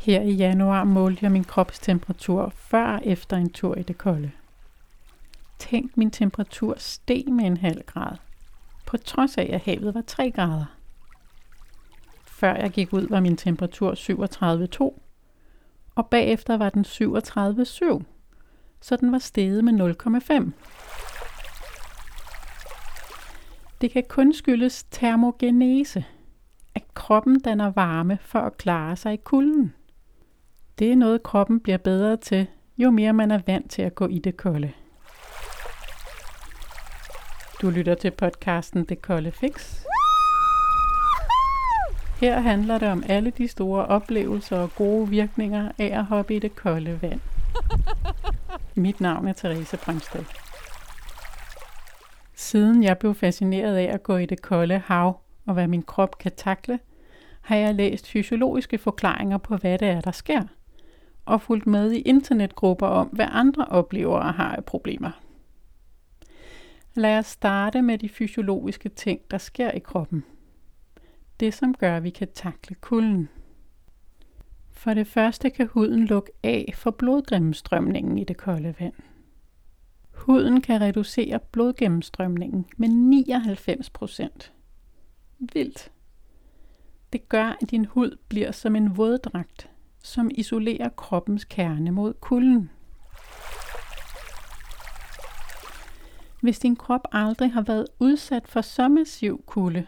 Her i januar målte jeg min kropstemperatur før og efter en tur i det kolde. Tænk, min temperatur steg med en halv grad, på trods af, at havet var 3 grader. Før jeg gik ud, var min temperatur 37,2, og bagefter var den 37,7, så den var steget med 0,5. Det kan kun skyldes termogenese, at kroppen danner varme for at klare sig i kulden. Det er noget, kroppen bliver bedre til, jo mere man er vant til at gå i det kolde. Du lytter til podcasten Det Kolde Fix. Her handler det om alle de store oplevelser og gode virkninger af at hoppe i det kolde vand. Mit navn er Therese Brøndsted. Siden jeg blev fascineret af at gå i det kolde hav og hvad min krop kan takle, har jeg læst fysiologiske forklaringer på, hvad det er, der sker, og fulgt med i internetgrupper om, hvad andre oplever og har af problemer. Lad os starte med de fysiologiske ting, der sker i kroppen. Det, som gør, at vi kan takle kulden. For det første kan huden lukke af for blodgennemstrømningen i det kolde vand. Huden kan reducere blodgennemstrømningen med 99 procent. Vildt. Det gør, at din hud bliver som en våddragt, som isolerer kroppens kerne mod kulden. Hvis din krop aldrig har været udsat for så massiv kulde,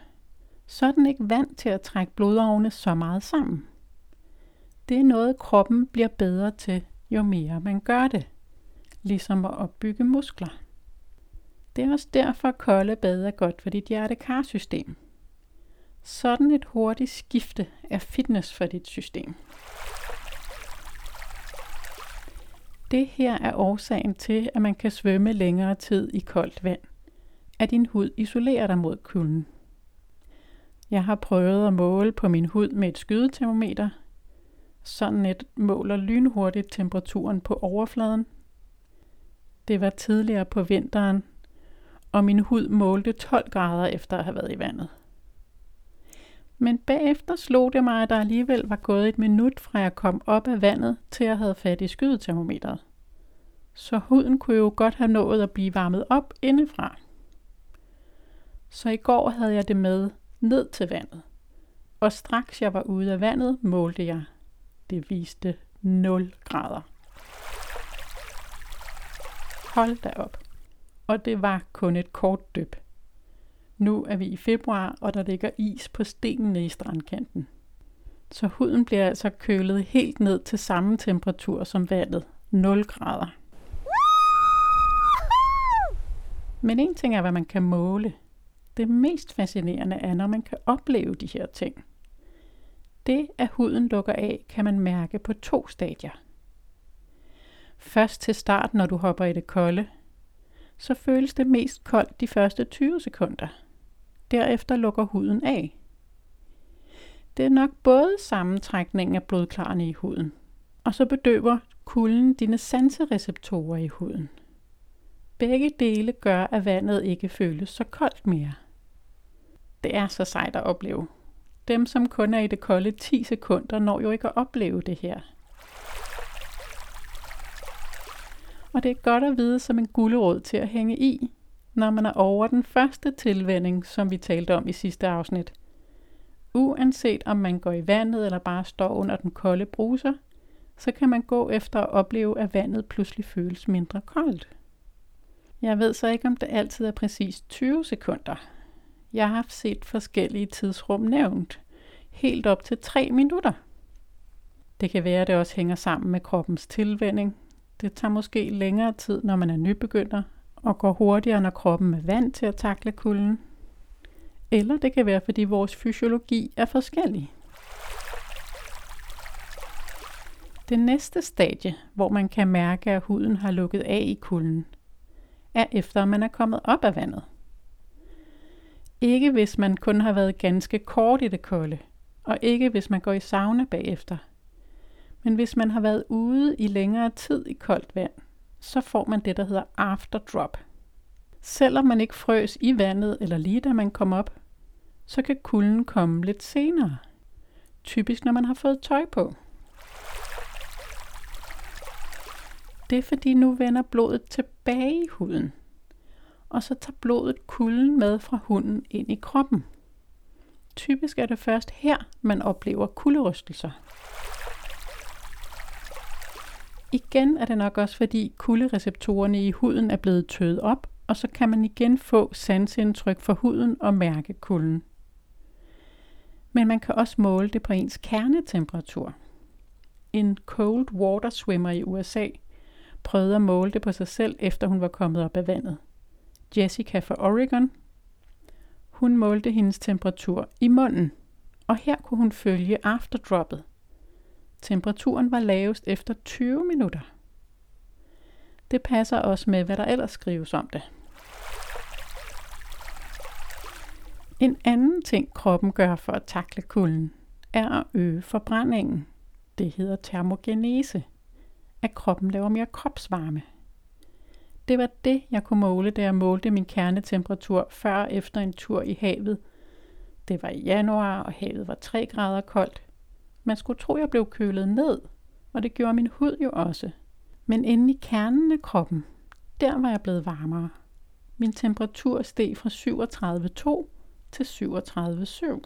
så er den ikke vant til at trække blodårene så meget sammen. Det er noget, kroppen bliver bedre til, jo mere man gør det. Ligesom at opbygge muskler. Det er også derfor, at kolde bad er godt for dit hjertekarsystem. Sådan et hurtigt skifte er fitness for dit system. Det her er årsagen til, at man kan svømme længere tid i koldt vand. At din hud isolerer dig mod kulden. Jeg har prøvet at måle på min hud med et skydetermometer. Sådan et måler lynhurtigt temperaturen på overfladen. Det var tidligere på vinteren, og min hud målte 12 grader efter at have været i vandet. Men bagefter slog det mig, at der alligevel var gået et minut fra jeg kom op af vandet, til jeg havde fat i skydetermometeret. Så huden kunne jo godt have nået at blive varmet op indefra. Så i går havde jeg det med ned til vandet. Og straks jeg var ude af vandet, målte jeg. Det viste 0 grader. Hold da op. Og det var kun et kort dyb. Nu er vi i februar, og der ligger is på stenene i strandkanten. Så huden bliver altså kølet helt ned til samme temperatur som vandet, 0 grader. Men en ting er, hvad man kan måle. Det mest fascinerende er, når man kan opleve de her ting. Det, at huden lukker af, kan man mærke på to stadier. Først til start, når du hopper i det kolde, så føles det mest koldt de første 20 sekunder. Derefter lukker huden af. Det er nok både sammentrækning af blodklarene i huden, og så bedøver kulden dine sansereceptorer i huden. Begge dele gør, at vandet ikke føles så koldt mere. Det er så sejt at opleve. Dem, som kun er i det kolde 10 sekunder, når jo ikke at opleve det her. Og det er godt at vide som en gulderåd til at hænge i, når man er over den første tilvænding, som vi talte om i sidste afsnit. Uanset om man går i vandet eller bare står under den kolde bruser, så kan man gå efter at opleve, at vandet pludselig føles mindre koldt. Jeg ved så ikke, om det altid er præcis 20 sekunder. Jeg har haft set forskellige tidsrum nævnt. Helt op til 3 minutter. Det kan være, at det også hænger sammen med kroppens tilvænding. Det tager måske længere tid, når man er nybegynder, og går hurtigere, når kroppen er vant til at takle kulden. Eller det kan være, fordi vores fysiologi er forskellig. Det næste stadie, hvor man kan mærke, at huden har lukket af i kulden, er efter man er kommet op af vandet. Ikke hvis man kun har været ganske kort i det kolde, og ikke hvis man går i sauna bagefter. Men hvis man har været ude i længere tid i koldt vand, så får man det, der hedder afterdrop. Selvom man ikke frøs i vandet eller lige da man kom op, så kan kulden komme lidt senere. Typisk når man har fået tøj på. Det er fordi nu vender blodet tilbage i huden, og så tager blodet kulden med fra hunden ind i kroppen. Typisk er det først her, man oplever kulderystelser. Igen er det nok også fordi kuldereceptorerne i huden er blevet tøet op, og så kan man igen få sansindtryk for huden og mærke kulden. Men man kan også måle det på ens kernetemperatur. En cold water swimmer i USA prøvede at måle det på sig selv, efter hun var kommet op af vandet. Jessica fra Oregon. Hun målte hendes temperatur i munden, og her kunne hun følge afterdroppet. Temperaturen var lavest efter 20 minutter. Det passer også med, hvad der ellers skrives om det. En anden ting, kroppen gør for at takle kulden, er at øge forbrændingen. Det hedder termogenese, at kroppen laver mere kropsvarme. Det var det, jeg kunne måle, da jeg målte min kernetemperatur før og efter en tur i havet. Det var i januar, og havet var 3 grader koldt. Man skulle tro, jeg blev kølet ned, og det gjorde min hud jo også. Men inde i kernen af kroppen, der var jeg blevet varmere. Min temperatur steg fra 37,2 til 37,7.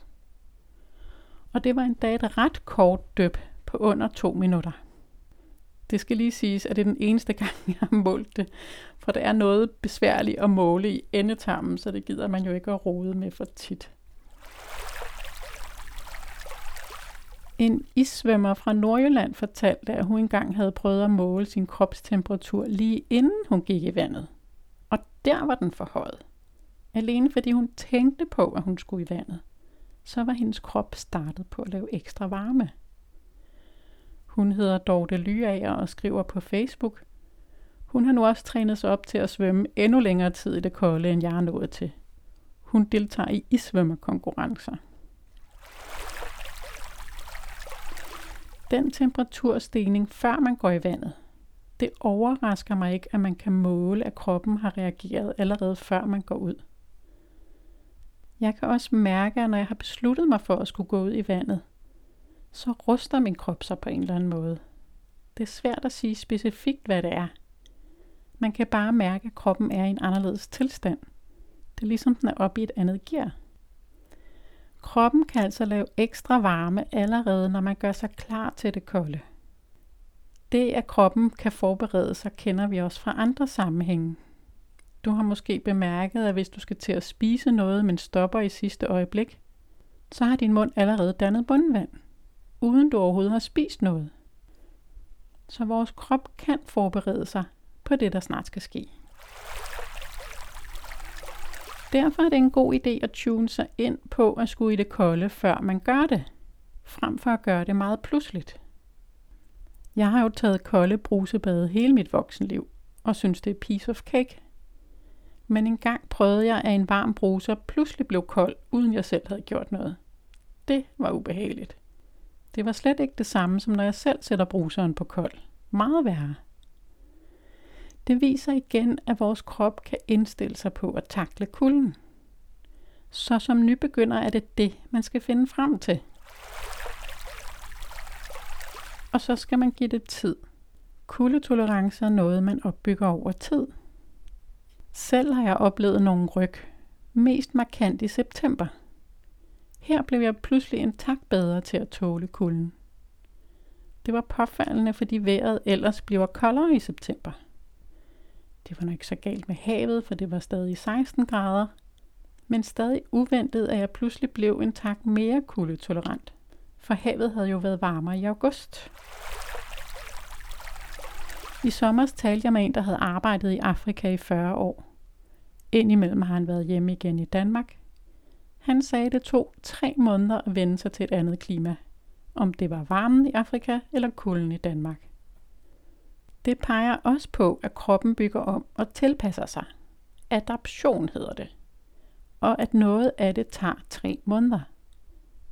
Og det var en dag et ret kort døb på under to minutter. Det skal lige siges, at det er den eneste gang, jeg har målt det, for det er noget besværligt at måle i endetarmen, så det gider man jo ikke at rode med for tit. En issvømmer fra Nordjylland fortalte, at hun engang havde prøvet at måle sin kropstemperatur lige inden hun gik i vandet. Og der var den forhøjet. Alene fordi hun tænkte på, at hun skulle i vandet, så var hendes krop startet på at lave ekstra varme. Hun hedder Dorte Lyager og skriver på Facebook. Hun har nu også trænet sig op til at svømme endnu længere tid i det kolde, end jeg er nået til. Hun deltager i isvømmekonkurrencer. Den temperaturstigning, før man går i vandet, det overrasker mig ikke, at man kan måle, at kroppen har reageret allerede før man går ud. Jeg kan også mærke, at når jeg har besluttet mig for at skulle gå ud i vandet, så ruster min krop sig på en eller anden måde. Det er svært at sige specifikt, hvad det er. Man kan bare mærke, at kroppen er i en anderledes tilstand. Det er ligesom den er oppe i et andet gear. Kroppen kan altså lave ekstra varme allerede, når man gør sig klar til det kolde. Det, at kroppen kan forberede sig, kender vi også fra andre sammenhænge. Du har måske bemærket, at hvis du skal til at spise noget, men stopper i sidste øjeblik, så har din mund allerede dannet bundvand uden du overhovedet har spist noget. Så vores krop kan forberede sig på det, der snart skal ske. Derfor er det en god idé at tune sig ind på at skulle i det kolde, før man gør det, frem for at gøre det meget pludseligt. Jeg har jo taget kolde brusebade hele mit voksenliv, og synes det er piece of cake. Men en gang prøvede jeg, at en varm bruser pludselig blev kold, uden jeg selv havde gjort noget. Det var ubehageligt. Det var slet ikke det samme, som når jeg selv sætter bruseren på kold. Meget værre. Det viser igen, at vores krop kan indstille sig på at takle kulden. Så som nybegynder er det det, man skal finde frem til. Og så skal man give det tid. Kuldetolerance er noget, man opbygger over tid. Selv har jeg oplevet nogle ryg, mest markant i september – her blev jeg pludselig en tak bedre til at tåle kulden. Det var påfaldende, fordi vejret ellers bliver koldere i september. Det var nok ikke så galt med havet, for det var stadig 16 grader, men stadig uventet, at jeg pludselig blev en tak mere kuldetolerant, for havet havde jo været varmere i august. I sommer talte jeg med en, der havde arbejdet i Afrika i 40 år. Indimellem har han været hjemme igen i Danmark, han sagde, det tog tre måneder at vende sig til et andet klima. Om det var varmen i Afrika eller kulden i Danmark. Det peger også på, at kroppen bygger om og tilpasser sig. Adaption hedder det. Og at noget af det tager tre måneder.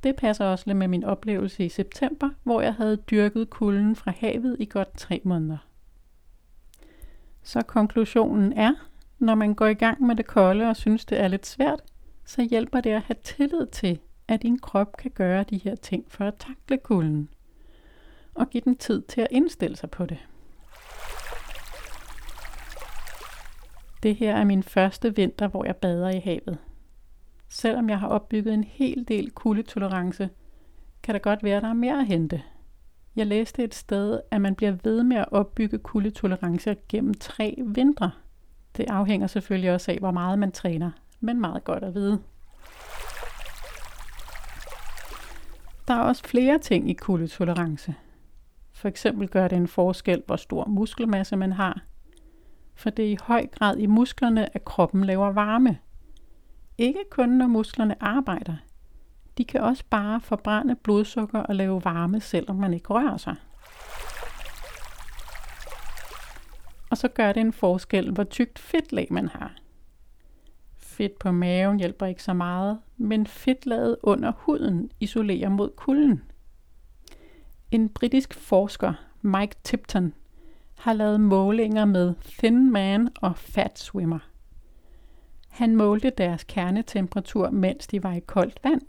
Det passer også lidt med min oplevelse i september, hvor jeg havde dyrket kulden fra havet i godt tre måneder. Så konklusionen er, når man går i gang med det kolde og synes, det er lidt svært, så hjælper det at have tillid til, at din krop kan gøre de her ting for at takle kulden. Og give den tid til at indstille sig på det. Det her er min første vinter, hvor jeg bader i havet. Selvom jeg har opbygget en hel del kuldetolerance, kan der godt være, at der er mere at hente. Jeg læste et sted, at man bliver ved med at opbygge kuldetolerance gennem tre vintre. Det afhænger selvfølgelig også af, hvor meget man træner, men meget godt at vide. Der er også flere ting i kuldetolerance. For eksempel gør det en forskel, hvor stor muskelmasse man har. For det er i høj grad i musklerne, at kroppen laver varme. Ikke kun når musklerne arbejder. De kan også bare forbrænde blodsukker og lave varme, selvom man ikke rører sig. Og så gør det en forskel, hvor tykt fedtlag man har. Fedt på maven hjælper ikke så meget, men fedtlaget under huden isolerer mod kulden. En britisk forsker, Mike Tipton, har lavet målinger med Thin Man og Fat Swimmer. Han målte deres kernetemperatur, mens de var i koldt vand.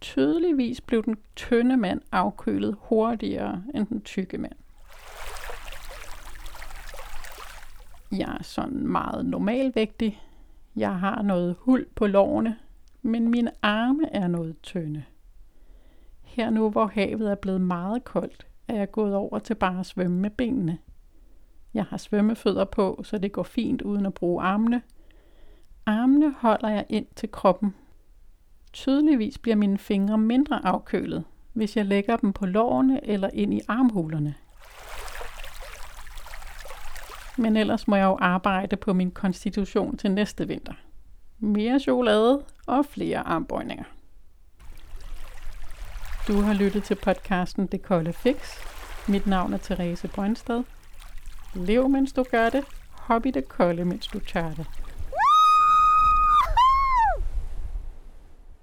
Tydeligvis blev den tynde mand afkølet hurtigere end den tykke mand. Jeg er sådan meget normalvægtig. Jeg har noget hul på lårene, men mine arme er noget tynde. Her nu, hvor havet er blevet meget koldt, er jeg gået over til bare at svømme med benene. Jeg har svømmefødder på, så det går fint uden at bruge armene. Armene holder jeg ind til kroppen. Tydeligvis bliver mine fingre mindre afkølet, hvis jeg lægger dem på lårene eller ind i armhulerne. Men ellers må jeg jo arbejde på min konstitution til næste vinter. Mere chokolade og flere armbøjninger. Du har lyttet til podcasten Det Kolde Fix. Mit navn er Therese Brøndsted. Lev, mens du gør det. Hobby det kolde, mens du tør det.